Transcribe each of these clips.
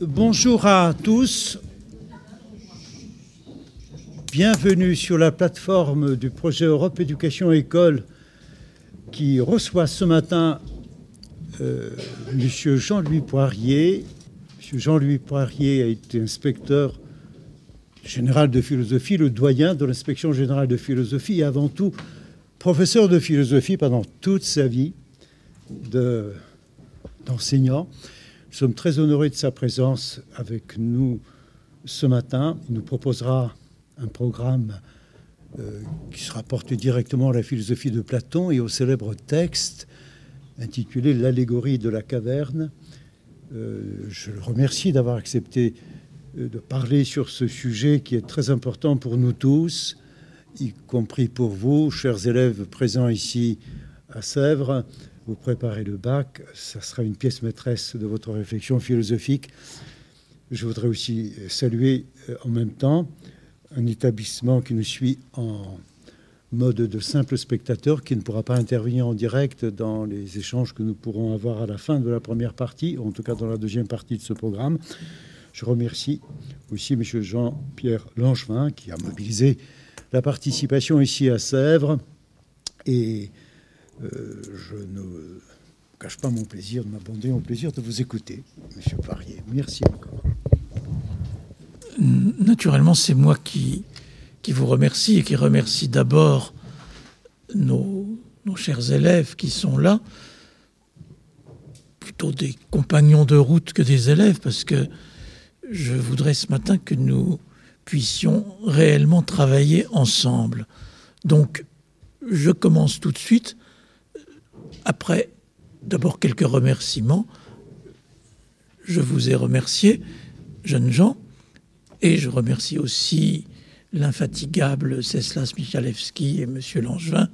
Bonjour à tous. Bienvenue sur la plateforme du projet Europe Éducation École qui reçoit ce matin euh, M. Jean-Louis Poirier. M. Jean-Louis Poirier a été inspecteur général de philosophie, le doyen de l'inspection générale de philosophie et avant tout professeur de philosophie pendant toute sa vie d'enseignant. Nous sommes très honorés de sa présence avec nous ce matin. Il nous proposera un programme euh, qui se rapporte directement à la philosophie de Platon et au célèbre texte intitulé L'allégorie de la caverne. Euh, je le remercie d'avoir accepté euh, de parler sur ce sujet qui est très important pour nous tous, y compris pour vous, chers élèves présents ici à Sèvres. Vous préparez le bac, ça sera une pièce maîtresse de votre réflexion philosophique. Je voudrais aussi saluer euh, en même temps un établissement qui nous suit en mode de simple spectateur, qui ne pourra pas intervenir en direct dans les échanges que nous pourrons avoir à la fin de la première partie, en tout cas dans la deuxième partie de ce programme. Je remercie aussi M. Jean-Pierre Langevin qui a mobilisé la participation ici à Sèvres. Et euh, je ne cache pas mon plaisir de m'abonder au plaisir de vous écouter, M. Parier. Merci encore. Naturellement, c'est moi qui, qui vous remercie et qui remercie d'abord nos, nos chers élèves qui sont là, plutôt des compagnons de route que des élèves, parce que je voudrais ce matin que nous puissions réellement travailler ensemble. Donc, je commence tout de suite. Après, d'abord quelques remerciements. Je vous ai remercié, jeunes gens, et je remercie aussi l'infatigable Ceslas Michalewski et M. Langevin,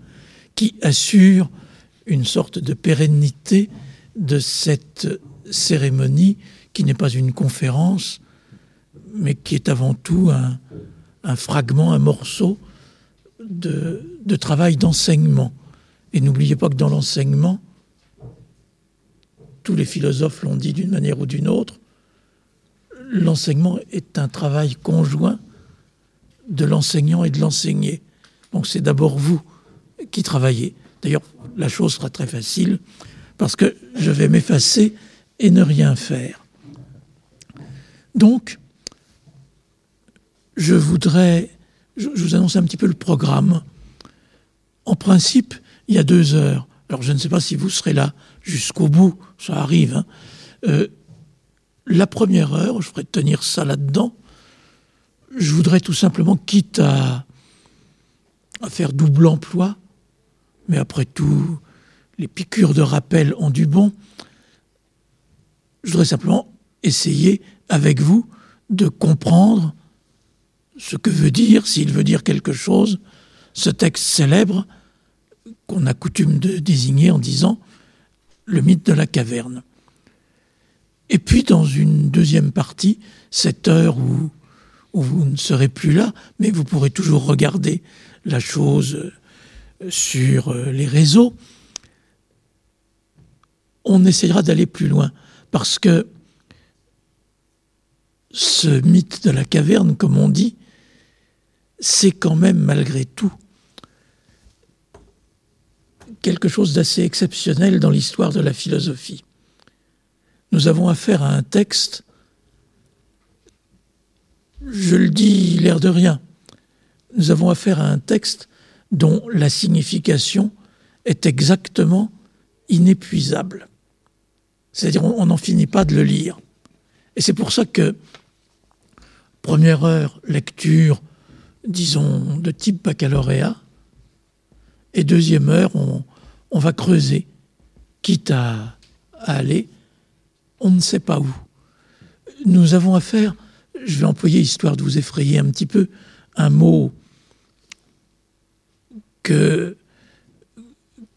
qui assurent une sorte de pérennité de cette cérémonie qui n'est pas une conférence, mais qui est avant tout un, fragment, un morceau de, de travail d'enseignement. Et n'oubliez pas que dans l'enseignement, tous les philosophes l'ont dit d'une manière ou d'une autre, l'enseignement est un travail conjoint de l'enseignant et de l'enseigné. Donc c'est d'abord vous qui travaillez. D'ailleurs, la chose sera très facile parce que je vais m'effacer et ne rien faire. Donc, je voudrais, je, vous annonce un petit peu le programme. En principe, il y a deux heures. Alors je ne sais pas si vous serez là jusqu'au bout, ça arrive. Hein. Euh, la première heure, je ferai tenir ça là-dedans. Je voudrais tout simplement, quitte à, à faire double emploi, mais après tout, les piqûres de rappel ont du bon. Je voudrais simplement essayer avec vous de comprendre ce que veut dire, s'il veut dire quelque chose, ce texte célèbre qu'on a coutume de désigner en disant le mythe de la caverne. Et puis dans une deuxième partie, cette heure où, vous ne serez plus là, mais vous pourrez toujours regarder la chose sur les réseaux, on essayera d'aller plus loin, parce que ce mythe de la caverne, comme on dit, c'est quand même malgré tout quelque chose d'assez exceptionnel dans l'histoire de la philosophie. Nous avons affaire à un texte, je le dis l'air de rien, nous avons affaire à un texte dont la signification est exactement inépuisable. C'est-à-dire on n'en finit pas de le lire. Et c'est pour ça que, première heure, lecture disons, de type baccalauréat. Et deuxième heure, on, va creuser, quitte à, aller, on ne sait pas où. Nous avons affaire, je vais employer, histoire de vous effrayer un petit peu, un mot que,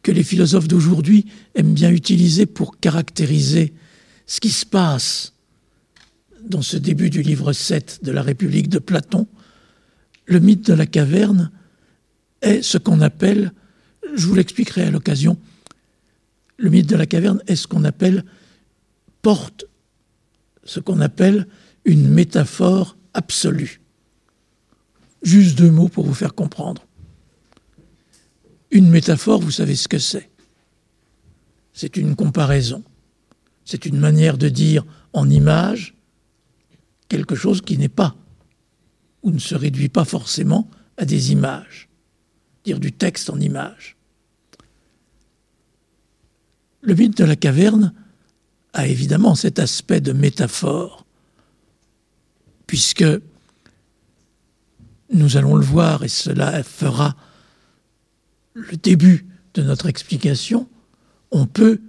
que les philosophes d'aujourd'hui aiment bien utiliser pour caractériser ce qui se passe dans ce début du livre 7 de la République de Platon, le mythe de la caverne est ce qu'on appelle, je vous l'expliquerai à l'occasion, le mythe de la caverne est ce qu'on appelle porte ce qu'on appelle une métaphore absolue. Juste deux mots pour vous faire comprendre. Une métaphore, vous savez ce que c'est. C'est une comparaison. C'est une manière de dire en image quelque chose qui n'est pas ou ne se réduit pas forcément à des images. Dire du texte en images. Le mythe de la caverne a évidemment cet aspect de métaphore, puisque nous allons le voir, et cela fera le début de notre explication, on peut,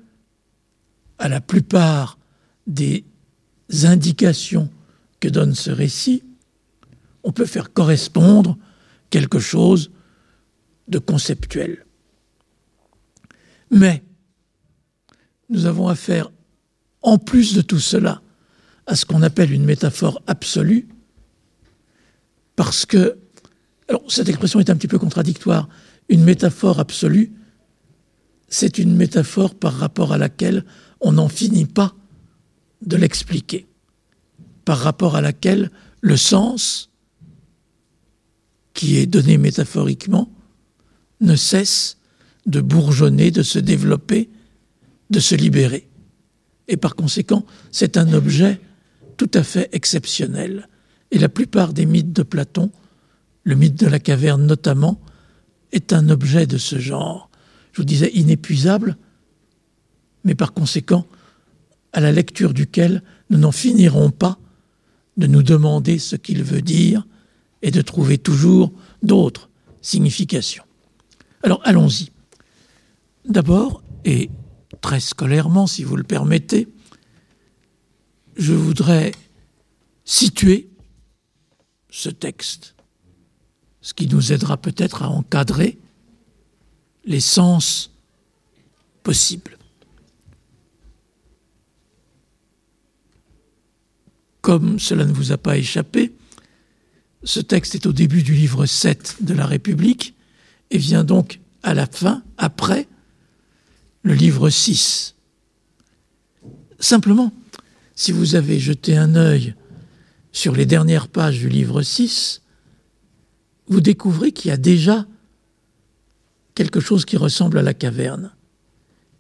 à la plupart des indications que donne ce récit, on peut faire correspondre quelque chose de conceptuel. Mais nous avons affaire, en plus de tout cela, à ce qu'on appelle une métaphore absolue, parce que, alors cette expression est un petit peu contradictoire, une métaphore absolue, c'est une métaphore par rapport à laquelle on n'en finit pas de l'expliquer, par rapport à laquelle le sens qui est donné métaphoriquement ne cesse de bourgeonner, de se développer, de se libérer. Et par conséquent, c'est un objet tout à fait exceptionnel. Et la plupart des mythes de Platon, le mythe de la caverne notamment, est un objet de ce genre. Je vous disais inépuisable, mais par conséquent, à la lecture duquel nous n'en finirons pas de nous demander ce qu'il veut dire et de trouver toujours d'autres significations. Alors allons-y. D'abord, et très scolairement si vous le permettez, je voudrais situer ce texte, ce qui nous aidera peut-être à encadrer les sens possibles. Comme cela ne vous a pas échappé, ce texte est au début du livre 7 de la République et vient donc à la fin, après, le livre 6. Simplement, si vous avez jeté un œil sur les dernières pages du livre 6, vous découvrez qu'il y a déjà quelque chose qui ressemble à la caverne.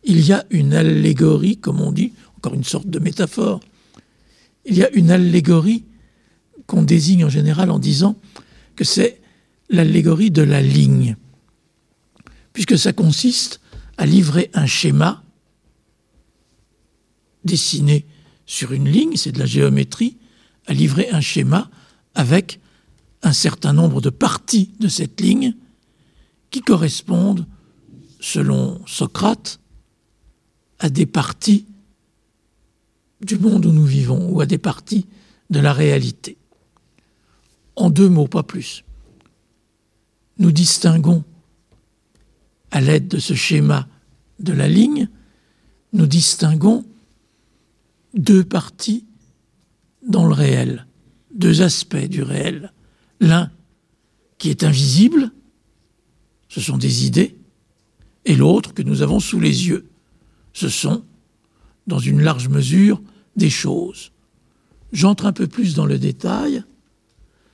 Il y a une allégorie, comme on dit, encore une sorte de métaphore, il y a une allégorie qu'on désigne en général en disant que c'est l'allégorie de la ligne, puisque ça consiste à livrer un schéma dessiné sur une ligne, c'est de la géométrie, à livrer un schéma avec un certain nombre de parties de cette ligne qui correspondent, selon Socrate, à des parties du monde où nous vivons ou à des parties de la réalité. En deux mots, pas plus. Nous distinguons, à l'aide de ce schéma de la ligne, nous distinguons deux parties dans le réel, deux aspects du réel. L'un qui est invisible, ce sont des idées, et l'autre que nous avons sous les yeux, ce sont, dans une large mesure, des choses. J'entre un peu plus dans le détail.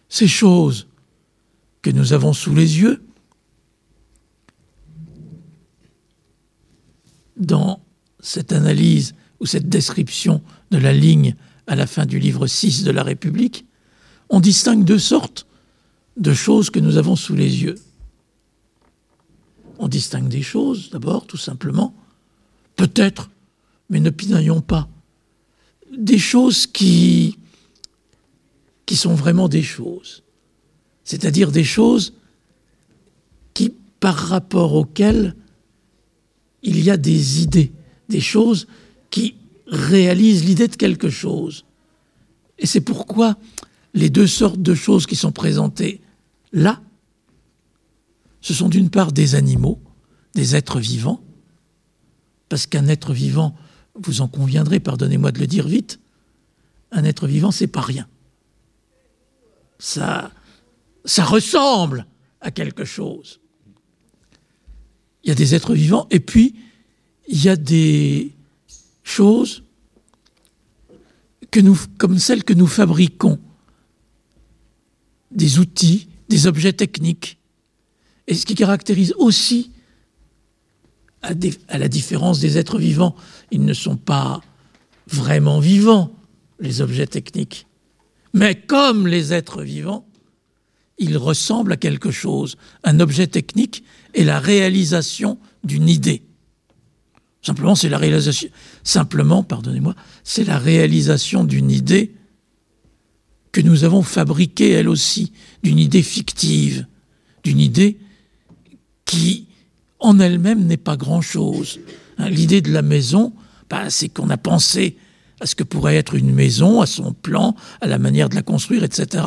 Ces choses que nous avons sous les yeux, dans cette analyse ou cette description de la ligne à la fin du livre 6 de la République, on distingue deux sortes de choses que nous avons sous les yeux. On distingue des choses, d'abord, tout simplement, peut-être, mais ne pinaillons pas, des choses qui, qui sont vraiment des choses, c'est-à-dire des choses qui, par rapport auxquelles il y a des idées, des choses qui réalisent l'idée de quelque chose. Et c'est pourquoi les deux sortes de choses qui sont présentées là, ce sont d'une part des animaux, des êtres vivants, parce qu'un être vivant vous en conviendrez, pardonnez-moi de le dire vite, un être vivant, c'est pas rien. Ça, ça ressemble à quelque chose. Il y a des êtres vivants et puis il y a des choses comme celle que nous fabriquons, des outils, des objets techniques. Et ce qui caractérise aussi, à la différence des êtres vivants, ils ne sont pas vraiment vivants, les objets techniques. Mais comme les êtres vivants, ils ressemblent à quelque chose. Un objet technique est la réalisation d'une idée. Simplement, c'est la réalisation. Simplement, pardonnez-moi, c'est la réalisation d'une idée que nous avons fabriquée, elle aussi, d'une idée fictive, d'une idée qui, en elle-même, n'est pas grand-chose. Hein, l'idée de la maison, bah, c'est qu'on a pensé à ce que pourrait être une maison, à son plan, à la manière de la construire, etc.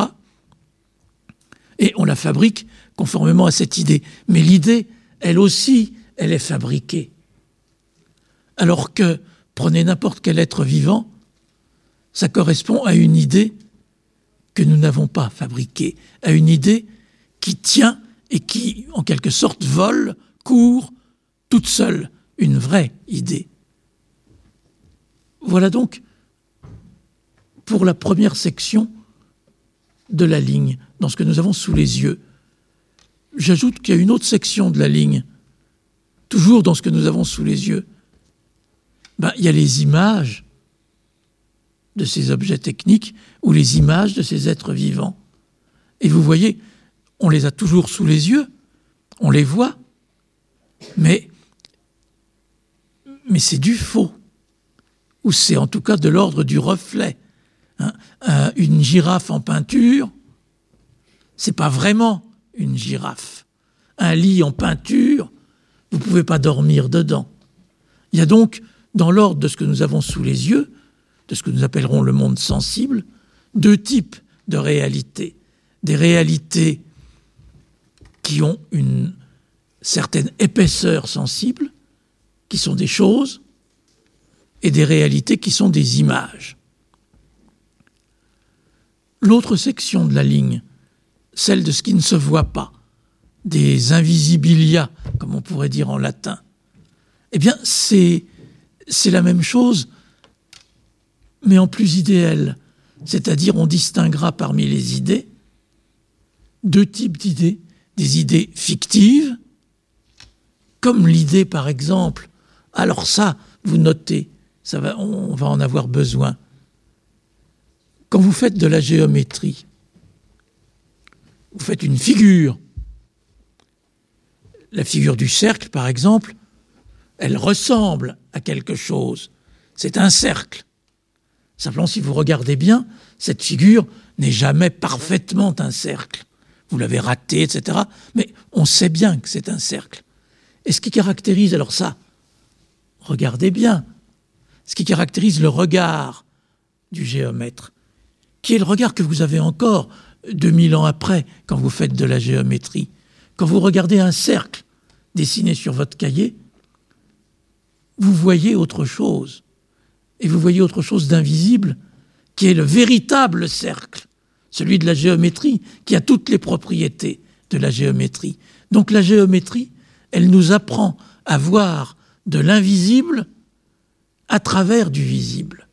Et on la fabrique conformément à cette idée. Mais l'idée, elle aussi, elle est fabriquée. Alors que, prenez n'importe quel être vivant, ça correspond à une idée que nous n'avons pas fabriquée, à une idée qui tient et qui, en quelque sorte, vole, court, toute seule, une vraie idée. Voilà donc pour la première section de la ligne, dans ce que nous avons sous les yeux. J'ajoute qu'il y a une autre section de la ligne, toujours dans ce que nous avons sous les yeux. Ben, il y a les images de ces objets techniques ou les images de ces êtres vivants. Et vous voyez, on les a toujours sous les yeux, on les voit, mais, c'est du faux ou c'est en tout cas de l'ordre du reflet. Hein. une girafe en peinture, c'est pas vraiment une girafe. Un lit en peinture, vous ne pouvez pas dormir dedans. Il y a donc, dans l'ordre de ce que nous avons sous les yeux, de ce que nous appellerons le monde sensible, deux types de réalités. Des réalités qui ont une certaine épaisseur sensible, qui sont des choses, et des réalités qui sont des images. L'autre section de la ligne, celle de ce qui ne se voit pas, des invisibilia, comme on pourrait dire en latin, eh bien, c'est, la même chose, mais en plus idéal. C'est-à-dire, on distinguera parmi les idées deux types d'idées. Des idées fictives, comme l'idée, par exemple, alors ça, vous notez, on va en avoir besoin. Quand vous faites de la géométrie, vous faites une figure. La figure du cercle, par exemple, elle ressemble à quelque chose. C'est un cercle. Simplement, si vous regardez bien, cette figure n'est jamais parfaitement un cercle. Vous l'avez raté, etc. Mais on sait bien que c'est un cercle. Et ce qui caractérise alors ça, regardez bien, ce qui caractérise le regard du géomètre, qui est le regard que vous avez encore 2000 ans après quand vous faites de la géométrie. Quand vous regardez un cercle dessiné sur votre cahier, vous voyez autre chose. Et vous voyez autre chose d'invisible, qui est le véritable cercle, celui de la géométrie, qui a toutes les propriétés de la géométrie. Donc la géométrie, elle nous apprend à voir de l'invisible à travers du visible.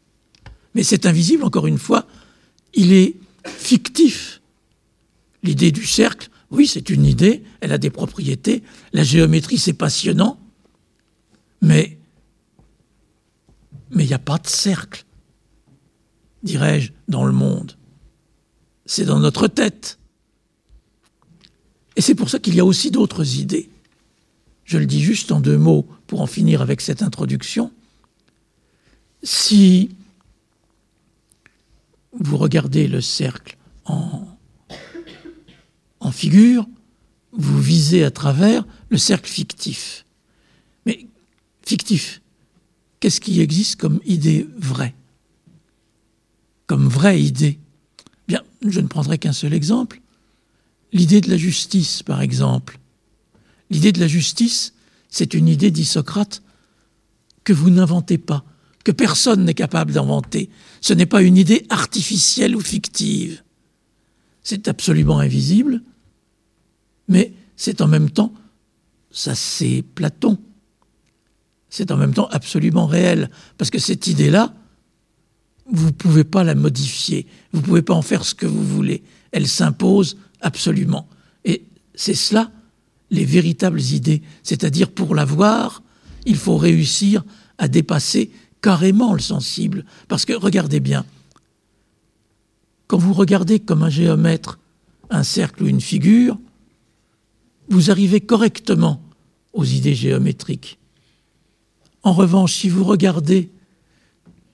Mais cet invisible, encore une fois, il est fictif. L'idée du cercle, oui, c'est une idée, elle a des propriétés. La géométrie, c'est passionnant, mais mais il n'y a pas de cercle, dirais-je, dans le monde. C'est dans notre tête. Et c'est pour ça qu'il y a aussi d'autres idées. Je le dis juste en deux mots pour en finir avec cette introduction si vous regardez le cercle en, figure, vous visez à travers le cercle fictif. Mais fictif, qu'est-ce qui existe comme idée vraie? Comme vraie idée Bien, je ne prendrai qu'un seul exemple. L'idée de la justice, par exemple. L'idée de la justice, c'est une idée, dit Socrate, que vous n'inventez pas, que personne n'est capable d'inventer. Ce n'est pas une idée artificielle ou fictive. C'est absolument invisible, mais c'est en même temps, ça c'est Platon, c'est en même temps absolument réel, parce que cette idée-là, vous ne pouvez pas la modifier, vous ne pouvez pas en faire ce que vous voulez. Elle s'impose absolument. Et c'est cela, les véritables idées. C'est-à-dire, pour l'avoir, il faut réussir à dépasser carrément le sensible. Parce que, regardez bien, quand vous regardez comme un géomètre un cercle ou une figure, vous arrivez correctement aux idées géométriques. En revanche, si vous regardez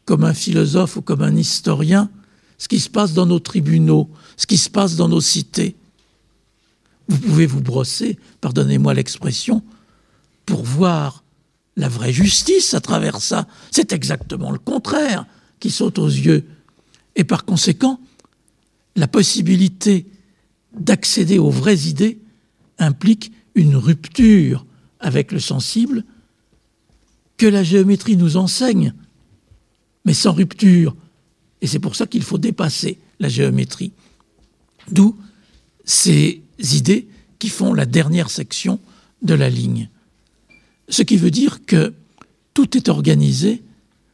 comme un philosophe ou comme un historien ce qui se passe dans nos tribunaux, ce qui se passe dans nos cités, vous pouvez vous brosser, pardonnez-moi l'expression, pour voir la vraie justice à travers ça. C'est exactement le contraire qui saute aux yeux. Et par conséquent, la possibilité d'accéder aux vraies idées implique une rupture avec le sensible que la géométrie nous enseigne, mais sans rupture. Et c'est pour ça qu'il faut dépasser la géométrie. D'où ces idées qui font la dernière section de la ligne. Ce qui veut dire que tout est organisé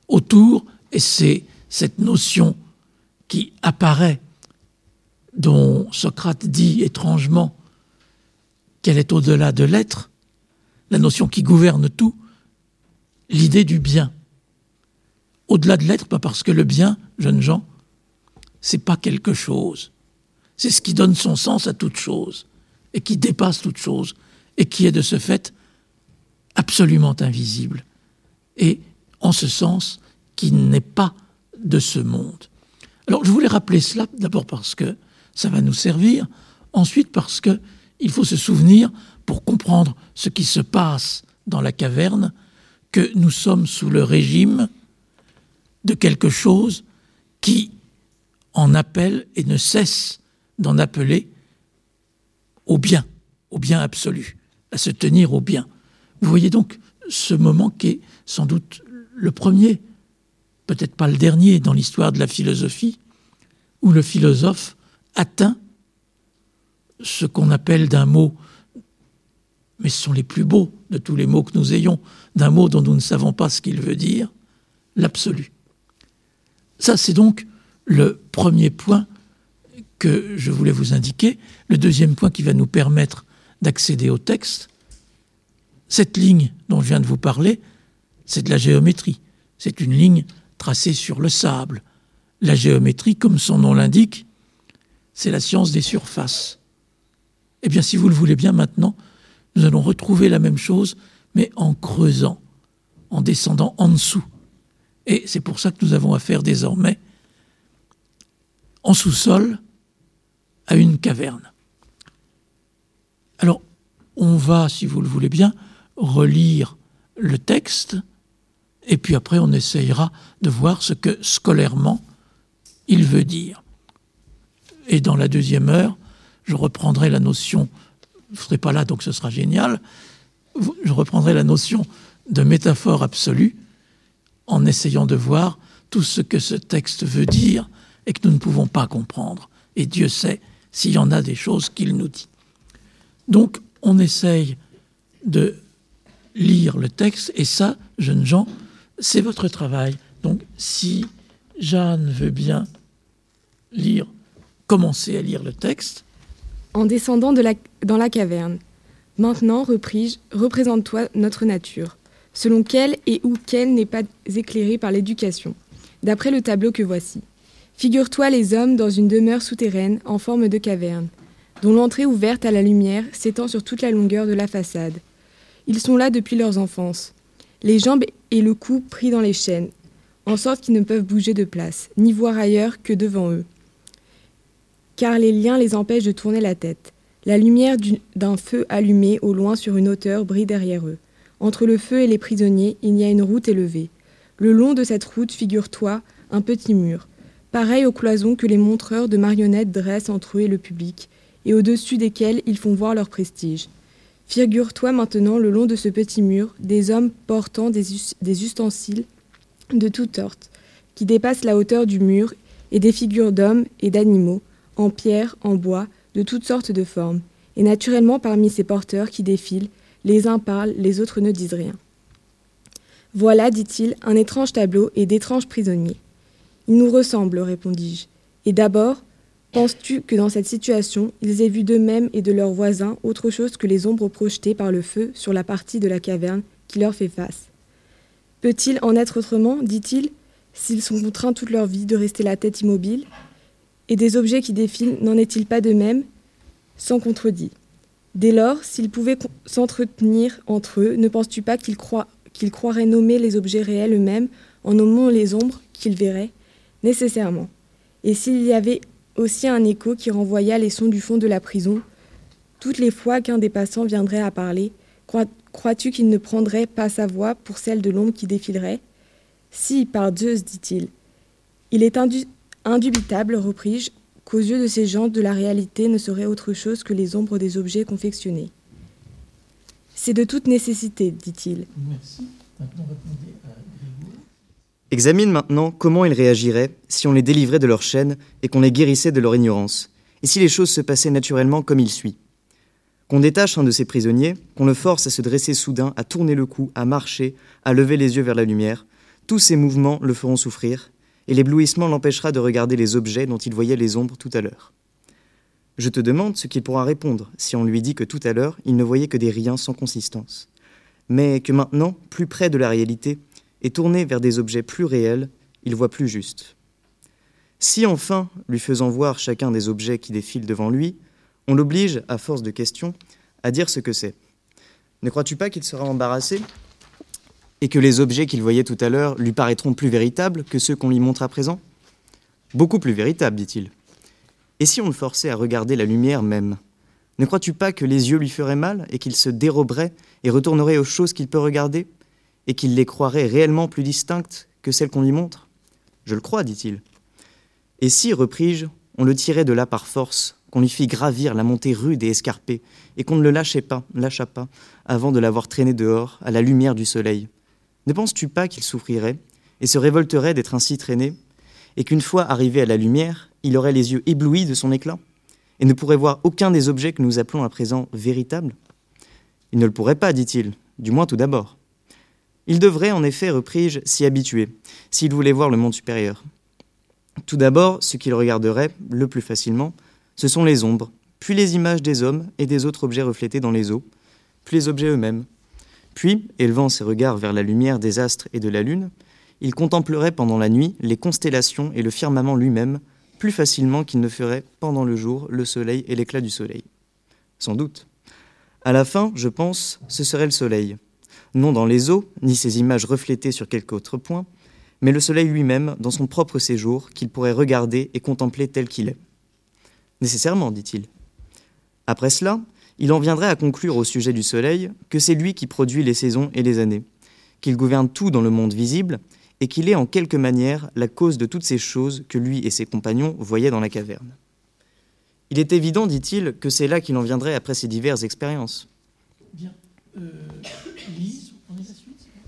autour, et c'est cette notion qui apparaît, dont Socrate dit étrangement qu'elle est au-delà de l'être, la notion qui gouverne tout, l'idée du bien. Au-delà de l'être, pas parce que le bien, jeunes gens, c'est pas quelque chose. C'est ce qui donne son sens à toute chose et qui dépasse toute chose et qui est de ce fait absolument invisible et en ce sens qui n'est pas de ce monde. Alors je voulais rappeler cela d'abord parce que ça va nous servir, ensuite parce que il faut se souvenir pour comprendre ce qui se passe dans la caverne que nous sommes sous le régime de quelque chose qui en appelle et ne cesse d'en appeler au bien, au bien absolu, à se tenir au bien. Vous voyez donc ce moment qui est sans doute le premier, peut-être pas le dernier dans l'histoire de la philosophie, où le philosophe atteint ce qu'on appelle d'un mot, mais ce sont les plus beaux de tous les mots que nous ayons, d'un mot dont nous ne savons pas ce qu'il veut dire, l'absolu. Ça, c'est donc le premier point que je voulais vous indiquer. Le deuxième point qui va nous permettre d'accéder au texte, cette ligne dont je viens de vous parler, c'est de la géométrie. C'est une ligne tracée sur le sable. La géométrie, comme son nom l'indique, c'est la science des surfaces. Eh bien, si vous le voulez bien maintenant, nous allons retrouver la même chose, mais en creusant, en descendant en dessous. Et c'est pour ça que nous avons affaire désormais en sous-sol à une caverne. Alors, on va, si vous le voulez bien, relire le texte, et puis après on essayera de voir ce que scolairement il veut dire. Et dans la deuxième heure, je reprendrai la notion, vous ne serez pas là donc ce sera génial, je reprendrai la notion de métaphore absolue en essayant de voir tout ce que ce texte veut dire et que nous ne pouvons pas comprendre. Et Dieu sait s'il y en a des choses qu'il nous dit. Donc on essaye de lire le texte, et ça, jeunes gens, c'est votre travail. Donc si Jeanne veut bien lire, commencer à lire le texte. En descendant dans la caverne, maintenant, repris-je, représente-toi notre nature, selon quelle et où quelle n'est pas éclairée par l'éducation, d'après le tableau que voici. Figure-toi les hommes dans une demeure souterraine en forme de caverne, dont l'entrée ouverte à la lumière s'étend sur toute la longueur de la façade. Ils sont là depuis leur enfance, les jambes et le cou pris dans les chaînes, en sorte qu'ils ne peuvent bouger de place, ni voir ailleurs que devant eux. Car les liens les empêchent de tourner la tête. La lumière d'un feu allumé au loin sur une hauteur brille derrière eux. Entre le feu et les prisonniers, il y a une route élevée. Le long de cette route, figure-toi, un petit mur, pareil aux cloisons que les montreurs de marionnettes dressent entre eux et le public, et au-dessus desquels ils font voir leur prestige. Figure-toi maintenant le long de ce petit mur des hommes portant des, des ustensiles de toutes sortes, qui dépassent la hauteur du mur, et des figures d'hommes et d'animaux, en pierre, en bois, de toutes sortes de formes, et naturellement parmi ces porteurs qui défilent, les uns parlent, les autres ne disent rien. Voilà, dit-il, un étrange tableau et d'étranges prisonniers. Ils nous ressemblent, répondis-je. Et d'abord, penses-tu que dans cette situation, ils aient vu d'eux-mêmes et de leurs voisins autre chose que les ombres projetées par le feu sur la partie de la caverne qui leur fait face? Peut-il en être autrement, dit-il, s'ils sont contraints toute leur vie de rester la tête immobile Et des objets qui défilent, n'en est-il pas de même Sans contredit. Dès lors, s'ils pouvaient s'entretenir entre eux, ne penses-tu pas qu'ils croiraient nommer les objets réels eux-mêmes en nommant les ombres qu'ils verraient Nécessairement? Et s'il y avait aussi un écho qui renvoya les sons du fond de la prison, toutes les fois qu'un des passants viendrait à parler, crois-tu qu'il ne prendrait pas sa voix pour celle de l'ombre qui défilerait? Si, par Zeus, dit-il. Il est indubitable, repris-je, qu'aux yeux de ces gens, de la réalité ne serait autre chose que les ombres des objets confectionnés. C'est de toute nécessité, dit-il. Merci. Examine maintenant comment ils réagiraient si on les délivrait de leur chaîne et qu'on les guérissait de leur ignorance, et si les choses se passaient naturellement comme il suit. Qu'on détache un de ces prisonniers, qu'on le force à se dresser soudain, à tourner le cou, à marcher, à lever les yeux vers la lumière, tous ces mouvements le feront souffrir, et l'éblouissement l'empêchera de regarder les objets dont il voyait les ombres tout à l'heure. Je te demande ce qu'il pourra répondre si on lui dit que tout à l'heure il ne voyait que des riens sans consistance, mais que maintenant, plus près de la réalité, et tourné vers des objets plus réels, il voit plus juste. Si enfin, lui faisant voir chacun des objets qui défilent devant lui, on l'oblige, à force de questions, à dire ce que c'est, ne crois-tu pas qu'il sera embarrassé? Et que les objets qu'il voyait tout à l'heure lui paraîtront plus véritables que ceux qu'on lui montre à présent? Beaucoup plus véritables, dit-il. Et si on le forçait à regarder la lumière même Ne crois-tu pas que les yeux lui feraient mal et qu'il se déroberait et retournerait aux choses qu'il peut regarder et qu'il les croirait réellement plus distinctes que celles qu'on lui montre? Je le crois, dit-il. Et si, repris-je, on le tirait de là par force, qu'on lui fit gravir la montée rude et escarpée, et qu'on ne le lâchait pas, lâcha pas, avant de l'avoir traîné dehors, à la lumière du soleil, ne penses-tu pas qu'il souffrirait et se révolterait d'être ainsi traîné, et qu'une fois arrivé à la lumière, il aurait les yeux éblouis de son éclat, et ne pourrait voir aucun des objets que nous appelons à présent véritables? Il ne le pourrait pas, dit-il, du moins tout d'abord. Il devrait, en effet, repris-je, s'y habituer, s'il voulait voir le monde supérieur. Tout d'abord, ce qu'il regarderait, le plus facilement, ce sont les ombres, puis les images des hommes et des autres objets reflétés dans les eaux, puis les objets eux-mêmes. Puis, élevant ses regards vers la lumière des astres et de la lune, il contemplerait pendant la nuit les constellations et le firmament lui-même, plus facilement qu'il ne ferait pendant le jour le soleil et l'éclat du soleil. Sans doute. À la fin, je pense, ce serait le soleil, non dans les eaux, ni ces images reflétées sur quelque autre point, mais le soleil lui-même dans son propre séjour qu'il pourrait regarder et contempler tel qu'il est. Nécessairement, dit-il. Après cela, il en viendrait à conclure au sujet du soleil que c'est lui qui produit les saisons et les années, qu'il gouverne tout dans le monde visible, et qu'il est en quelque manière la cause de toutes ces choses que lui et ses compagnons voyaient dans la caverne. Il est évident, dit-il, que c'est là qu'il en viendrait après ces diverses expériences. Bien. Euh,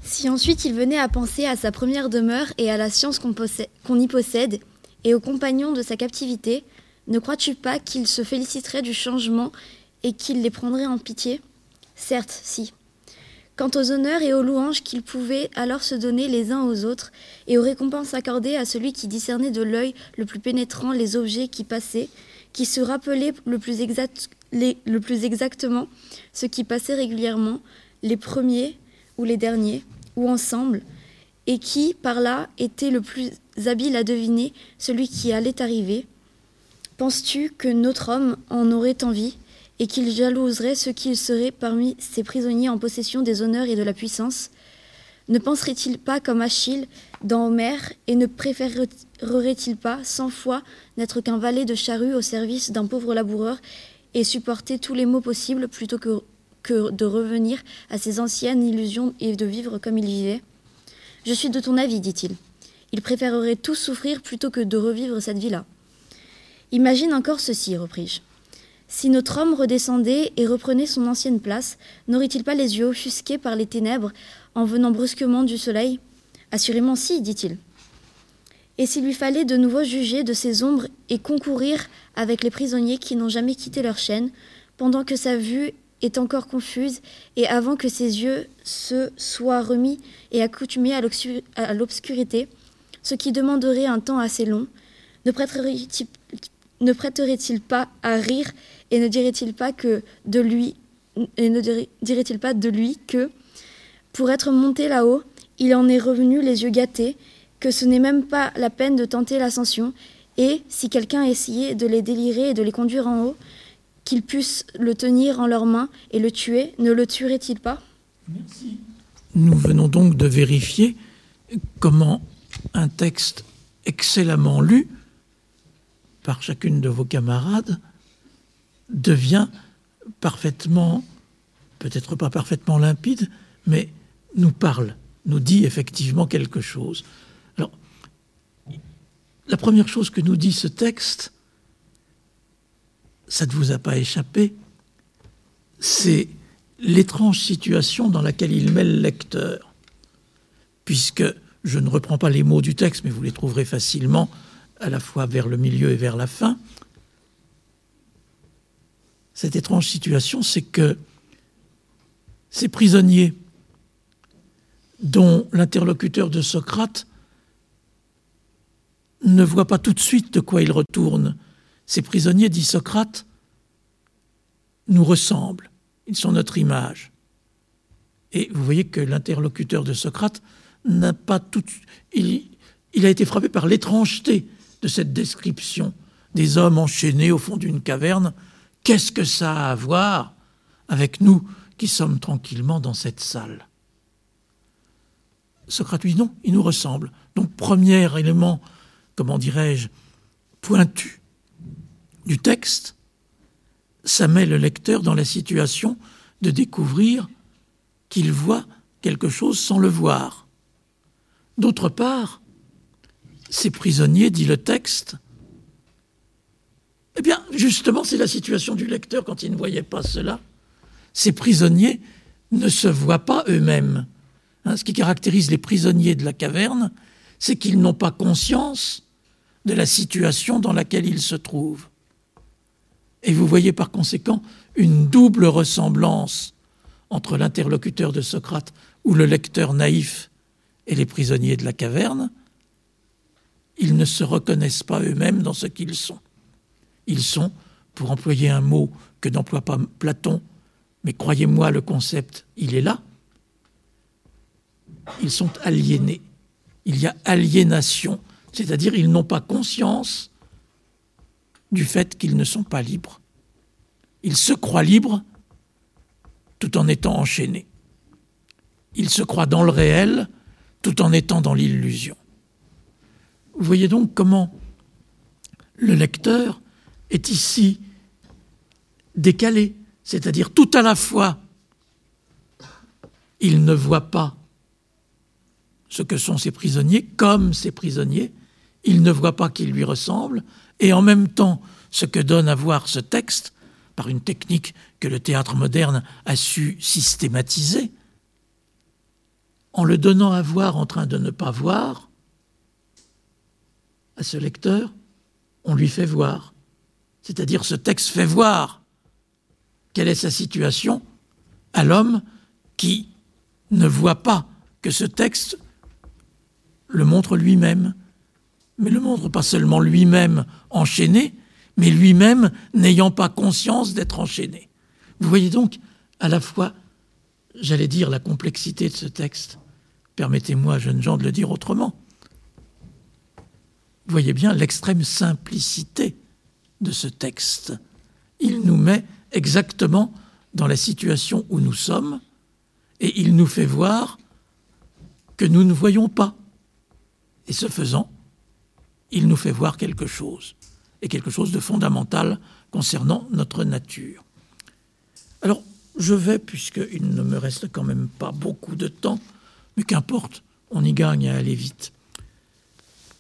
si ensuite il venait à penser à sa première demeure et à la science qu'on y possède et aux compagnons de sa captivité, ne crois-tu pas qu'il se féliciterait du changement et qu'il les prendrait en pitié Certes, si. Quant aux honneurs et aux louanges qu'ils pouvaient alors se donner les uns aux autres, et aux récompenses accordées à celui qui discernait de l'œil le plus pénétrant les objets qui passaient, qui se rappelait le plus, le plus exactement ce qui passait régulièrement, les premiers ou les derniers, ou ensemble, et qui, par là, était le plus habile à deviner celui qui allait arriver. Penses-tu que notre homme en aurait envie, et qu'il jalouserait ceux qui seraient parmi ses prisonniers en possession des honneurs et de la puissance Ne penserait-il pas comme Achille dans Homère, et ne préférerait-il pas cent fois n'être qu'un valet de charrue au service d'un pauvre laboureur et supporter tous les maux possibles plutôt que que de revenir à ses anciennes illusions et de vivre comme il vivait? Je suis de ton avis, dit-il. Il préférerait tout souffrir plutôt que de revivre cette vie-là. Imagine encore ceci, repris-je. Si notre homme redescendait et reprenait son ancienne place, n'aurait-il pas les yeux offusqués par les ténèbres en venant brusquement du soleil? Assurément si, dit-il. Et s'il lui fallait de nouveau juger de ces ombres et concourir avec les prisonniers qui n'ont jamais quitté leur chaîne, pendant que sa vue est encore confuse, et avant que ses yeux se soient remis et accoutumés à l'obscurité, ce qui demanderait un temps assez long, ne prêterait-il ne prêterait-il pas à rire et ne dirait-il pas que de lui et ne dirait-il pas de lui que pour être monté là-haut, il en est revenu les yeux gâtés, que ce n'est même pas la peine de tenter l'ascension, et si quelqu'un essayait de les délirer et de les conduire en haut, qu'ils puissent le tenir en leurs mains et le tuer, ne le tuerait-il pas? Merci. Nous venons donc de vérifier comment un texte excellemment lu par chacune de vos camarades devient parfaitement, peut-être pas parfaitement limpide, mais nous parle, nous dit effectivement quelque chose. Alors, la première chose que nous dit ce texte, ça ne vous a pas échappé, c'est l'étrange situation dans laquelle il met le lecteur, puisque je ne reprends pas les mots du texte, mais vous les trouverez facilement à la fois vers le milieu et vers la fin. Cette étrange situation, c'est que ces prisonniers dont l'interlocuteur de Socrate ne voit pas tout de suite de quoi il retourne. Ces prisonniers, dit Socrate, nous ressemblent, ils sont notre image. Et vous voyez que l'interlocuteur de Socrate n'a pas tout. Il, il a été frappé par l'étrangeté de cette description des hommes enchaînés au fond d'une caverne. Qu'est-ce que ça a à voir avec nous qui sommes tranquillement dans cette salle? Socrate non, il nous ressemble. Donc premier élément, comment dirais-je, pointu du texte, ça met le lecteur dans la situation de découvrir qu'il voit quelque chose sans le voir. D'autre part, ces prisonniers, dit le texte, eh bien, justement, c'est la situation du lecteur quand il ne voyait pas cela. Ces prisonniers ne se voient pas eux-mêmes. Hein, ce qui caractérise les prisonniers de la caverne, c'est qu'ils n'ont pas conscience de la situation dans laquelle ils se trouvent. Et vous voyez par conséquent une double ressemblance entre l'interlocuteur de Socrate ou le lecteur naïf et les prisonniers de la caverne. Ils ne se reconnaissent pas eux-mêmes dans ce qu'ils sont. Ils sont, pour employer un mot que n'emploie pas Platon, mais croyez-moi, le concept, il est là, ils sont aliénés. Il y a aliénation, c'est-à-dire ils n'ont pas conscience du fait qu'ils ne sont pas libres. Ils se croient libres tout en étant enchaînés. Ils se croient dans le réel tout en étant dans l'illusion. Vous voyez donc comment le lecteur est ici décalé, c'est-à-dire tout à la fois il ne voit pas ce que sont ces prisonniers comme ces prisonniers. Il ne voit pas qu'ils lui ressemblent. Et en même temps, ce que donne à voir ce texte, par une technique que le théâtre moderne a su systématiser, en le donnant à voir en train de ne pas voir, à ce lecteur, on lui fait voir. C'est-à-dire ce texte fait voir quelle est sa situation à l'homme qui ne voit pas que ce texte le montre lui-même, mais le montre pas seulement lui-même enchaîné, mais lui-même n'ayant pas conscience d'être enchaîné. Vous voyez donc à la fois, j'allais dire, la complexité de ce texte. Permettez-moi, jeunes gens, de le dire autrement. Vous voyez bien l'extrême simplicité de ce texte. Il nous met exactement dans la situation où nous sommes et il nous fait voir que nous ne voyons pas. Et ce faisant, il nous fait voir quelque chose, et quelque chose de fondamental concernant notre nature. Alors, je vais, puisqu'il ne me reste quand même pas beaucoup de temps, mais qu'importe, on y gagne à aller vite.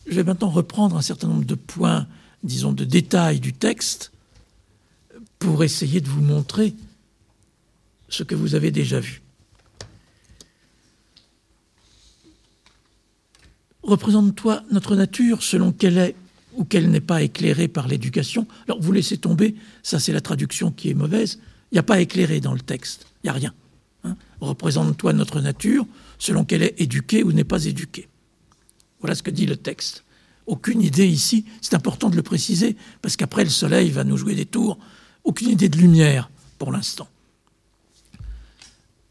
Je vais maintenant reprendre un certain nombre de points, disons, de détails du texte, pour essayer de vous montrer ce que vous avez déjà vu. représente-toi notre nature selon qu'elle est ou qu'elle n'est pas éclairée par l'éducation. Alors vous laissez tomber, ça c'est la traduction qui est mauvaise, il n'y a pas éclairé dans le texte, il n'y a rien. Hein. Représente-toi notre nature selon qu'elle est éduquée ou n'est pas éduquée. Voilà ce que dit le texte. Aucune idée ici, c'est important de le préciser, parce qu'après le soleil va nous jouer des tours, aucune idée de lumière pour l'instant.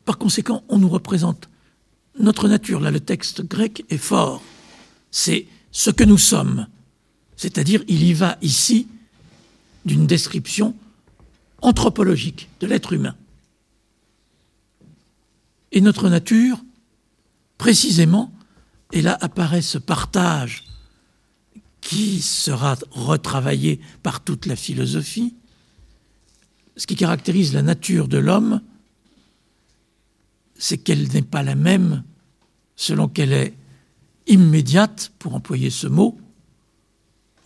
Par conséquent, on nous représente notre nature. Là, le texte grec est fort. C'est ce que nous sommes. C'est-à-dire, il y va ici d'une description anthropologique de l'être humain. Et notre nature, précisément, et là apparaît ce partage qui sera retravaillé par toute la philosophie, ce qui caractérise la nature de l'homme, c'est qu'elle n'est pas la même selon qu'elle est immédiate, pour employer ce mot,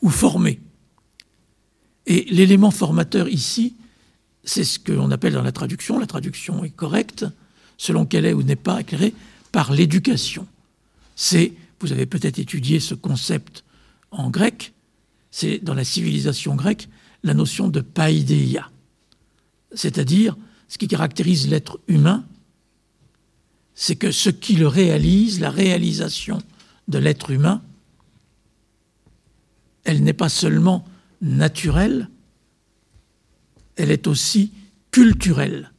ou formée. Et l'élément formateur ici, c'est ce qu'on appelle dans la traduction, la traduction est correcte, selon qu'elle est ou n'est pas éclairée par l'éducation. C'est, vous avez peut-être étudié ce concept en grec, c'est dans la civilisation grecque la notion de païdéia, c'est-à-dire ce qui caractérise l'être humain, c'est que ce qui le réalise, la réalisation de l'être humain, elle n'est pas seulement naturelle, elle est aussi culturelle.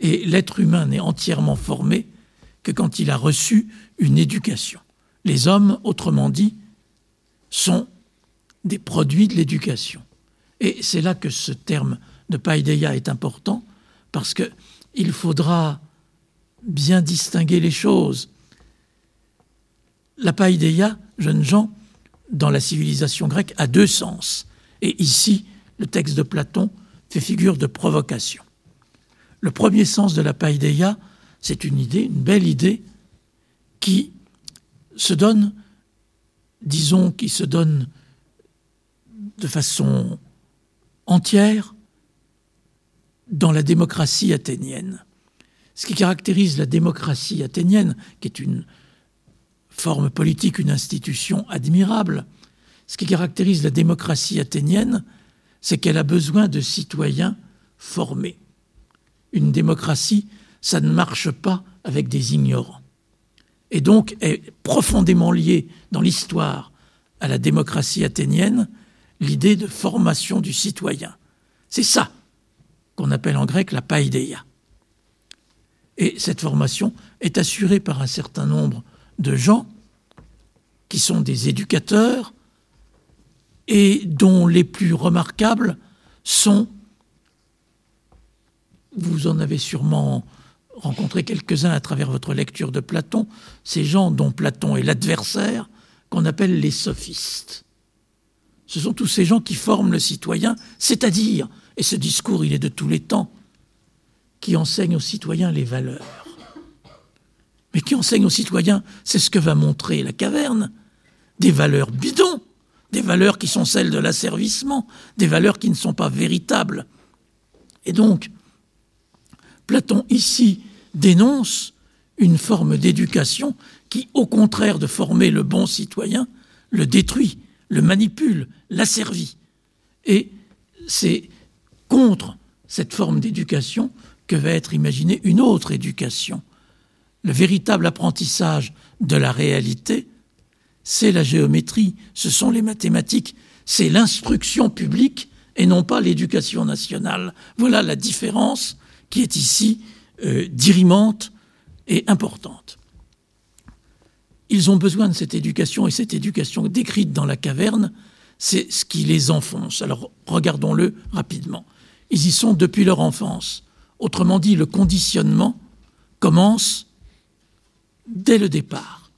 Et l'être humain n'est entièrement formé que quand il a reçu une éducation. Les hommes, autrement dit, sont des produits de l'éducation. Et c'est là que ce terme de païdéia est important, parce qu'il faudra bien distinguer les choses. La païdéia, jeunes gens, dans la civilisation grecque, a deux sens. Et ici, le texte de Platon fait figure de provocation. Le premier sens de la païdéia, c'est une idée, une belle idée, qui se donne, disons, qui se donne de façon entière dans la démocratie athénienne. Ce qui caractérise la démocratie athénienne, qui est une forme politique, une institution admirable, ce qui caractérise la démocratie athénienne, c'est qu'elle a besoin de citoyens formés. Une démocratie, ça ne marche pas avec des ignorants. Et donc est profondément liée dans l'histoire à la démocratie athénienne l'idée de formation du citoyen. C'est ça qu'on appelle en grec la païdéia. Et cette formation est assurée par un certain nombre de gens qui sont des éducateurs et dont les plus remarquables sont, vous en avez sûrement rencontré quelques-uns à travers votre lecture de Platon, ces gens dont Platon est l'adversaire, qu'on appelle les sophistes. Ce sont tous ces gens qui forment le citoyen, c'est-à-dire, et ce discours il est de tous les temps, qui enseigne aux citoyens les valeurs. Mais qui enseigne aux citoyens, c'est ce que va montrer la caverne, des valeurs bidons, des valeurs qui sont celles de l'asservissement, des valeurs qui ne sont pas véritables. Et donc, Platon ici dénonce une forme d'éducation qui, au contraire de former le bon citoyen, le détruit, le manipule, l'asservit. Et c'est contre cette forme d'éducation que va être imaginée une autre éducation. Le véritable apprentissage de la réalité, c'est la géométrie, ce sont les mathématiques, c'est l'instruction publique et non pas l'éducation nationale. Voilà la différence qui est ici euh, dirimante et importante. Ils ont besoin de cette éducation et cette éducation décrite dans la caverne, c'est ce qui les enfonce. Alors regardons-le rapidement. Ils y sont depuis leur enfance. Autrement dit, le conditionnement commence dès le départ,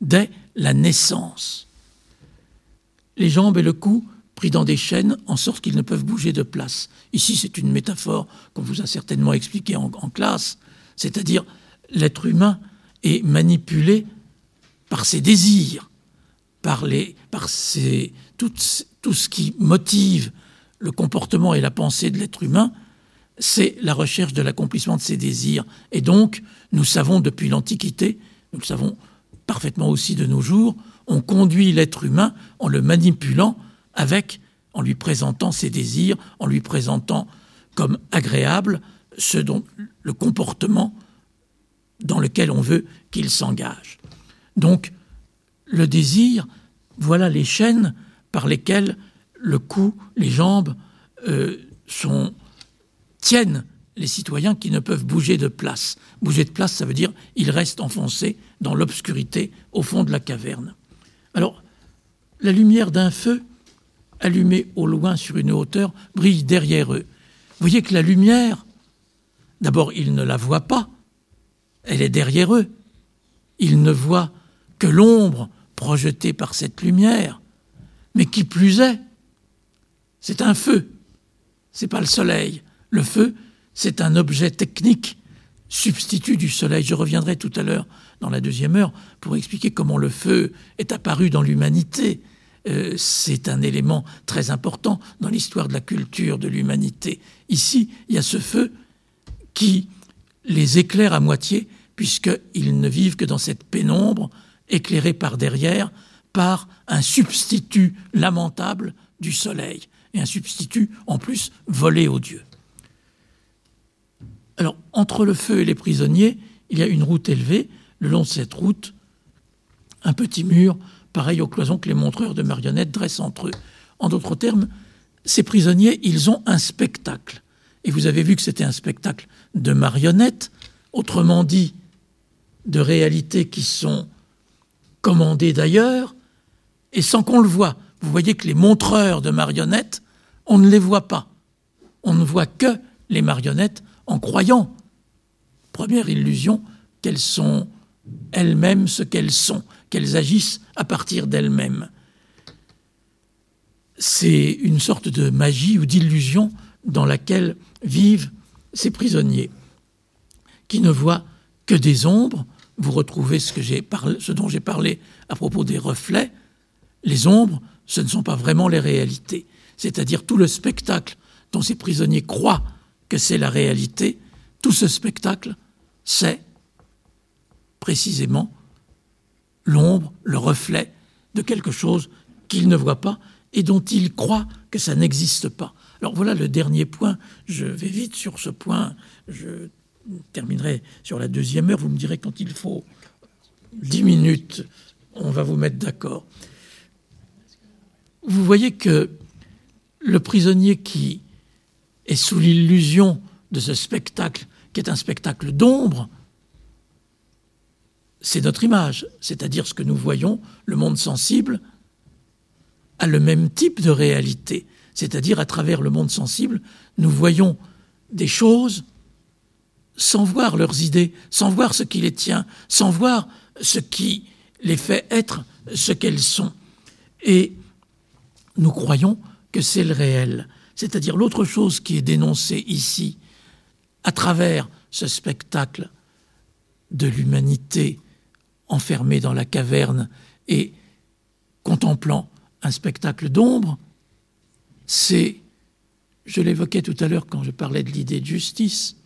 dès la naissance. Les jambes et le cou pris dans des chaînes en sorte qu'ils ne peuvent bouger de place. Ici, c'est une métaphore qu'on vous a certainement expliquée en, classe, c'est-à-dire l'être humain est manipulé par ses désirs, par, les, par tout, tout ce qui motive le comportement et la pensée de l'être humain c'est la recherche de l'accomplissement de ses désirs. Et donc, nous savons depuis l'Antiquité, nous le savons parfaitement aussi de nos jours, on conduit l'être humain en le manipulant avec, en lui présentant ses désirs, en lui présentant comme agréable ce dont le comportement dans lequel on veut qu'il s'engage. Donc, le désir, voilà les chaînes par lesquelles le cou, les jambes euh, tiennent les citoyens qui ne peuvent bouger de place. Bouger de place, ça veut dire ils restent enfoncés dans l'obscurité au fond de la caverne. Alors, la lumière d'un feu allumé au loin sur une hauteur brille derrière eux. Vous voyez que la lumière, d'abord, ils ne la voient pas, elle est derrière eux. Ils ne voient que l'ombre projetée par cette lumière. Mais qui plus est, c'est un feu, c'est pas le soleil. Le feu, c'est un objet technique substitut du soleil. Je reviendrai tout à l'heure dans la deuxième heure pour expliquer comment le feu est apparu dans l'humanité. Euh, c'est un élément très important dans l'histoire de la culture de l'humanité. Ici, il y a ce feu qui les éclaire à moitié, puisqu'ils ne vivent que dans cette pénombre, éclairée par derrière, par un substitut lamentable du soleil, et un substitut en plus volé aux dieux. Alors, entre le feu et les prisonniers, il y a une route élevée. Le long de cette route, un petit mur, pareil aux cloisons que les montreurs de marionnettes dressent entre eux. En d'autres termes, ces prisonniers, ils ont un spectacle. Et vous avez vu que c'était un spectacle de marionnettes, autrement dit, de réalités qui sont commandées d'ailleurs, et sans qu'on le voie. Vous voyez que les montreurs de marionnettes, on ne les voit pas. On ne voit que les marionnettes en croyant, première illusion, qu'elles sont elles-mêmes ce qu'elles sont, qu'elles agissent à partir d'elles-mêmes. C'est une sorte de magie ou d'illusion dans laquelle vivent ces prisonniers, qui ne voient que des ombres. Vous retrouvez ce, dont j'ai parlé à propos des reflets. Les ombres, ce ne sont pas vraiment les réalités. C'est-à-dire tout le spectacle dont ces prisonniers croient que c'est la réalité, tout ce spectacle, c'est précisément l'ombre, le reflet de quelque chose qu'ils ne voient pas et dont ils croient que ça n'existe pas. Alors voilà le dernier point. Je vais vite sur ce point. Je terminerai sur la deuxième heure. Vous me direz quand il faut dix minutes, on va vous mettre d'accord. Vous voyez que le prisonnier qui et sous l'illusion de ce spectacle, qui est un spectacle d'ombre, c'est notre image, c'est-à-dire ce que nous voyons, le monde sensible, a le même type de réalité, c'est-à-dire à travers le monde sensible, nous voyons des choses sans voir leurs idées, sans voir ce qui les tient, sans voir ce qui les fait être ce qu'elles sont. Et nous croyons que c'est le réel. C'est-à-dire l'autre chose qui est dénoncée ici, à travers ce spectacle de l'humanité enfermée dans la caverne et contemplant un spectacle d'ombre, c'est, je l'évoquais tout à l'heure quand je parlais de l'idée de justice,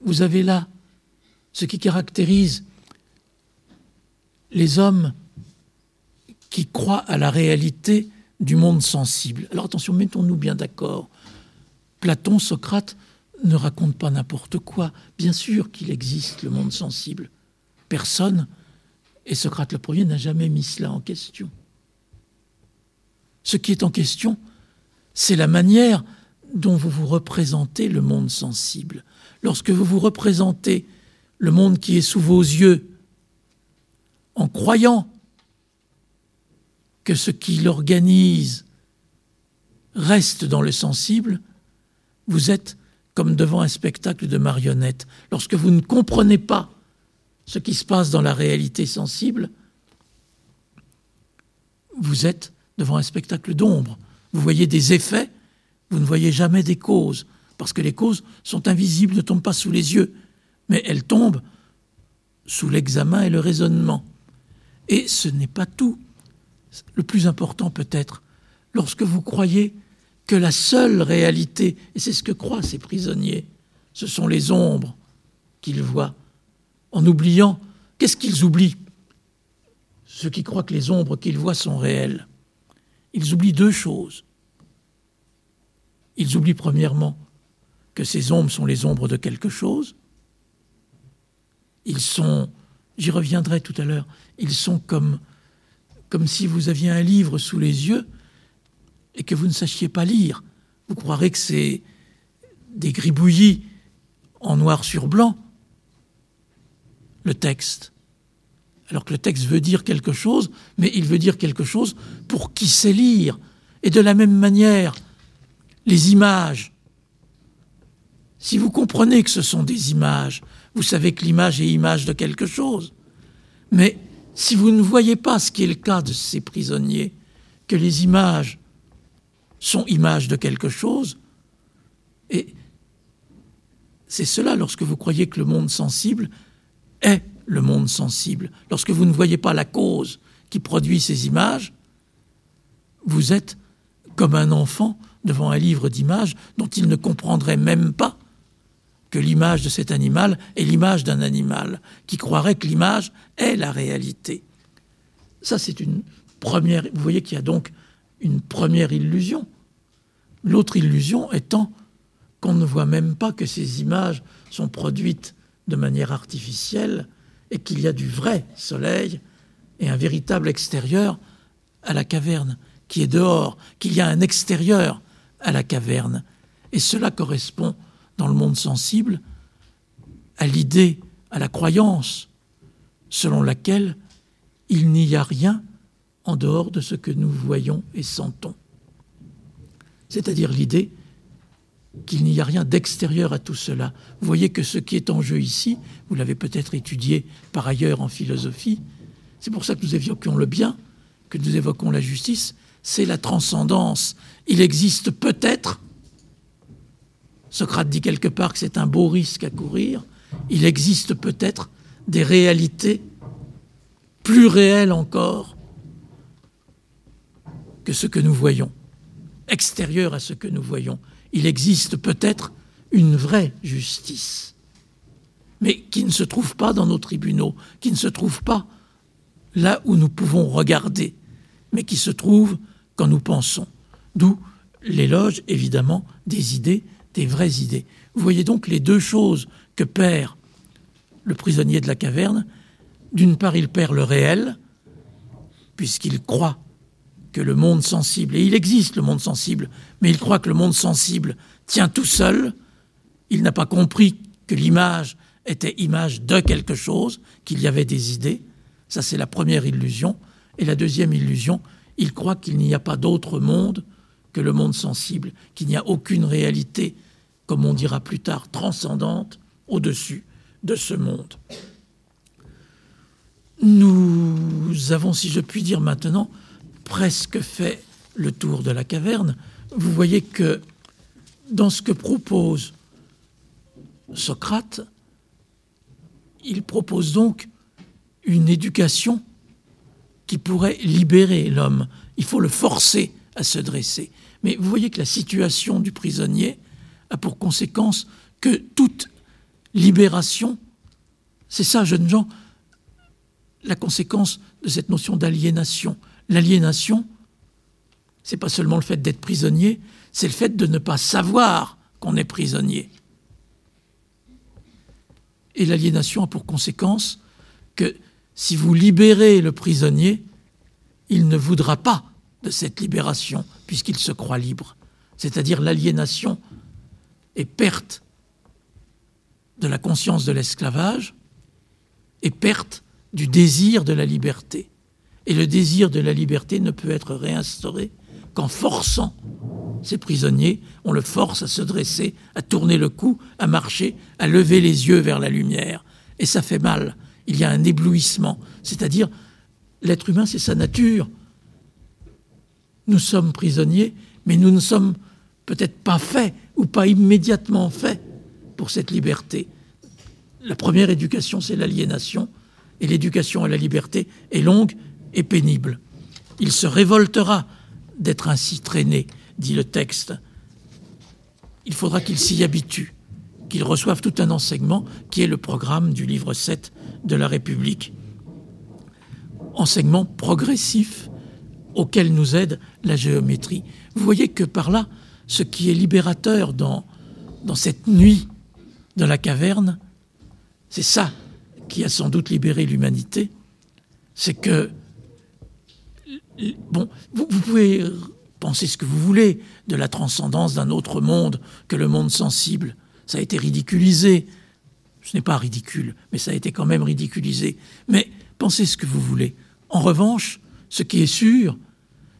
vous avez là ce qui caractérise les hommes qui croient à la réalité du monde sensible. Alors attention, mettons-nous bien d'accord. Platon, Socrate ne racontent pas n'importe quoi. Bien sûr qu'il existe le monde sensible. Personne, et Socrate le premier, n'a jamais mis cela en question. Ce qui est en question, c'est la manière dont vous vous représentez le monde sensible. Lorsque vous vous représentez le monde qui est sous vos yeux, en croyant que ce qui l'organise reste dans le sensible, vous êtes comme devant un spectacle de marionnettes. Lorsque vous ne comprenez pas ce qui se passe dans la réalité sensible, vous êtes devant un spectacle d'ombre. Vous voyez des effets, vous ne voyez jamais des causes, parce que les causes sont invisibles, ne tombent pas sous les yeux, mais elles tombent sous l'examen et le raisonnement. Et ce n'est pas tout le plus important peut-être, lorsque vous croyez que la seule réalité, et c'est ce que croient ces prisonniers, ce sont les ombres qu'ils voient, en oubliant, qu'est-ce qu'ils oublient? Ceux qui croient que les ombres qu'ils voient sont réelles. Ils oublient deux choses. Ils oublient premièrement que ces ombres sont les ombres de quelque chose. Ils sont j'y reviendrai tout à l'heure, ils sont comme, si vous aviez un livre sous les yeux et que vous ne sachiez pas lire. Vous croirez que c'est des gribouillis en noir sur blanc, le texte. Alors que le texte veut dire quelque chose, mais il veut dire quelque chose pour qui sait lire. Et de la même manière, les images. Si vous comprenez que ce sont des images, vous savez que l'image est image de quelque chose. Mais si vous ne voyez pas ce qui est le cas de ces prisonniers, que les images sont images de quelque chose, et c'est cela lorsque vous croyez que le monde sensible est le monde sensible. Lorsque vous ne voyez pas la cause qui produit ces images, vous êtes comme un enfant devant un livre d'images dont il ne comprendrait même pas que l'image de cet animal est l'image d'un animal, qui croirait que l'image est la réalité. Ça, c'est une première. Vous voyez qu'il y a donc une première illusion. L'autre illusion étant qu'on ne voit même pas que ces images sont produites de manière artificielle et qu'il y a du vrai soleil et un véritable extérieur à la caverne, qui est dehors, qu'il y a un extérieur à la caverne. Et cela correspond, dans le monde sensible, à l'idée, à la croyance, selon laquelle il n'y a rien en dehors de ce que nous voyons et sentons. C'est-à-dire l'idée qu'il n'y a rien d'extérieur à tout cela. Vous voyez que ce qui est en jeu ici, vous l'avez peut-être étudié par ailleurs en philosophie, c'est pour ça que nous évoquons le bien, que nous évoquons la justice, c'est la transcendance. Il existe peut-être, Socrate dit quelque part que c'est un beau risque à courir, il existe peut-être des réalités plus réelles encore que ce que nous voyons, extérieures à ce que nous voyons il existe peut-être une vraie justice, mais qui ne se trouve pas dans nos tribunaux, qui ne se trouve pas là où nous pouvons regarder, mais qui se trouve quand nous pensons. D'où l'éloge, évidemment, des idées, des vraies idées. Vous voyez donc les deux choses que perd le prisonnier de la caverne. D'une part, il perd le réel, puisqu'il croit que le monde sensible, et il existe le monde sensible, mais il croit que le monde sensible tient tout seul, il n'a pas compris que l'image était image de quelque chose, qu'il y avait des idées, ça c'est la première illusion, et la deuxième illusion, il croit qu'il n'y a pas d'autre monde que le monde sensible, qu'il n'y a aucune réalité, comme on dira plus tard, transcendante au-dessus de ce monde. Nous avons, si je puis dire maintenant, presque fait le tour de la caverne, vous voyez que dans ce que propose Socrate, il propose donc une éducation qui pourrait libérer l'homme. Il faut le forcer à se dresser. Mais vous voyez que la situation du prisonnier a pour conséquence que toute libération, c'est ça, jeunes gens, la conséquence de cette notion d'aliénation. L'aliénation, c'est pas seulement le fait d'être prisonnier, c'est le fait de ne pas savoir qu'on est prisonnier. Et l'aliénation a pour conséquence que si vous libérez le prisonnier, il ne voudra pas de cette libération puisqu'il se croit libre. C'est-à-dire l'aliénation est perte de la conscience de l'esclavage et perte du désir de la liberté. Et le désir de la liberté ne peut être réinstauré qu'en forçant ces prisonniers, on le force à se dresser, à tourner le cou, à marcher, à lever les yeux vers la lumière. Et ça fait mal. Il y a un éblouissement. C'est-à-dire, l'être humain, c'est sa nature. Nous sommes prisonniers, mais nous ne sommes peut-être pas faits ou pas immédiatement faits pour cette liberté. La première éducation, c'est l'aliénation, et l'éducation à la liberté est longue et pénible. Il se révoltera d'être ainsi traîné, dit le texte. Il faudra qu'il s'y habitue, qu'il reçoive tout un enseignement qui est le programme du livre 7 de la République. Enseignement progressif auquel nous aide la géométrie. Vous voyez que par là, ce qui est libérateur dans, dans cette nuit de la caverne, c'est ça qui a sans doute libéré l'humanité, c'est que, bon, vous, pouvez penser ce que vous voulez de la transcendance d'un autre monde que le monde sensible. Ça a été ridiculisé. Ce n'est pas ridicule, mais ça a été quand même ridiculisé. Mais pensez ce que vous voulez. En revanche, ce qui est sûr,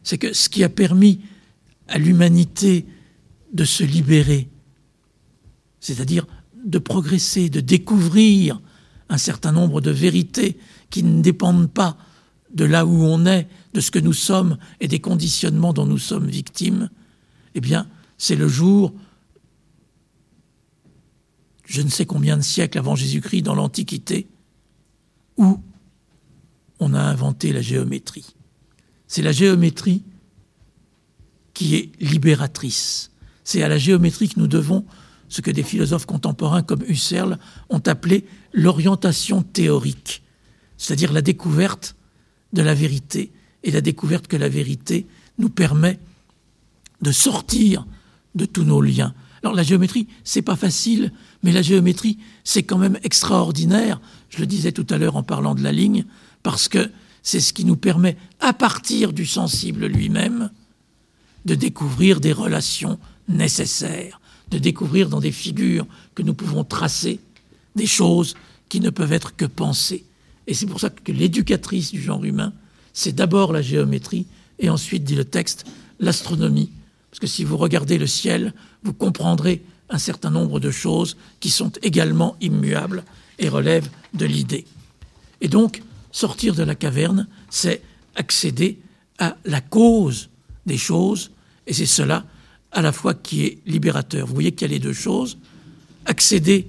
c'est que ce qui a permis à l'humanité de se libérer, c'est-à-dire de progresser, de découvrir un certain nombre de vérités qui ne dépendent pas de là où on est, de ce que nous sommes et des conditionnements dont nous sommes victimes, eh bien, c'est le jour, je ne sais combien de siècles avant Jésus-Christ, dans l'Antiquité, où on a inventé la géométrie. C'est la géométrie qui est libératrice. C'est à la géométrie que nous devons ce que des philosophes contemporains comme Husserl ont appelé l'orientation théorique, c'est-à-dire la découverte de la vérité et la découverte que la vérité nous permet de sortir de tous nos liens. Alors la géométrie, c'est pas facile, mais la géométrie, c'est quand même extraordinaire. Je le disais tout à l'heure en parlant de la ligne, parce que c'est ce qui nous permet, à partir du sensible lui-même, de découvrir des relations nécessaires, de découvrir dans des figures que nous pouvons tracer des choses qui ne peuvent être que pensées. Et c'est pour ça que l'éducatrice du genre humain, c'est d'abord la géométrie et ensuite, dit le texte, l'astronomie. Parce que si vous regardez le ciel, vous comprendrez un certain nombre de choses qui sont également immuables et relèvent de l'idée. Et donc, sortir de la caverne, c'est accéder à la cause des choses, et c'est cela à la fois qui est libérateur. Vous voyez qu'il y a les deux choses. Accéder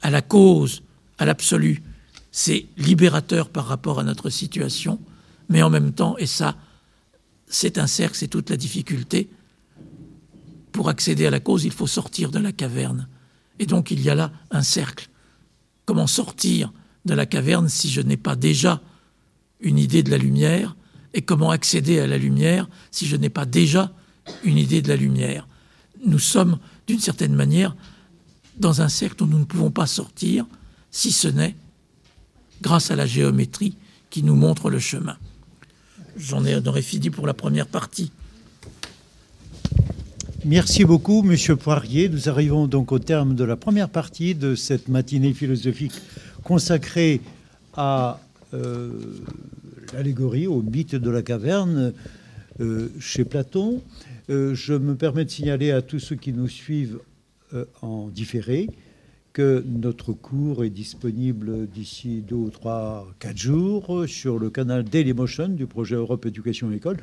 à la cause, à l'absolu, c'est libérateur par rapport à notre situation, mais en même temps, et ça, c'est un cercle, c'est toute la difficulté, pour accéder à la cause, il faut sortir de la caverne. Et donc il y a là un cercle. Comment sortir de la caverne si je n'ai pas déjà une idée de la lumière? Et comment accéder à la lumière si je n'ai pas déjà une idée de la lumière? Nous sommes, d'une certaine manière, dans un cercle où nous ne pouvons pas sortir, si ce n'est grâce à la géométrie qui nous montre le chemin. J'en aurais fini pour la première partie. Merci beaucoup, Monsieur Poirier. Nous arrivons donc au terme de la première partie de cette matinée philosophique consacrée à euh, l'allégorie, au mythe de la caverne euh, chez Platon. Euh, je me permets de signaler à tous ceux qui nous suivent en différé notre cours est disponible d'ici deux ou trois, quatre jours sur le canal Dailymotion du projet Europe Éducation École,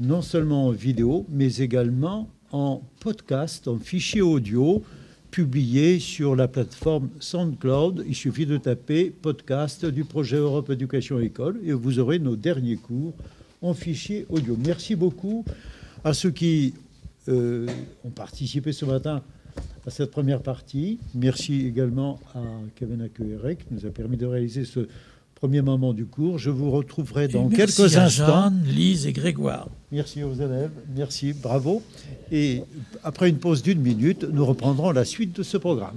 non seulement en vidéo, mais également en podcast, en fichier audio, publié sur la plateforme SoundCloud. Il suffit de taper podcast du projet Europe Éducation École et vous aurez nos derniers cours en fichier audio. Merci beaucoup à ceux qui euh, ont participé ce matin à cette première partie. Merci également à Kevin Acuere qui nous a permis de réaliser ce premier moment du cours. Je vous retrouverai dans quelques à instants. Jeanne, Lise et Grégoire. Merci aux élèves. Merci, bravo. Et après une pause d'une minute, nous reprendrons la suite de ce programme.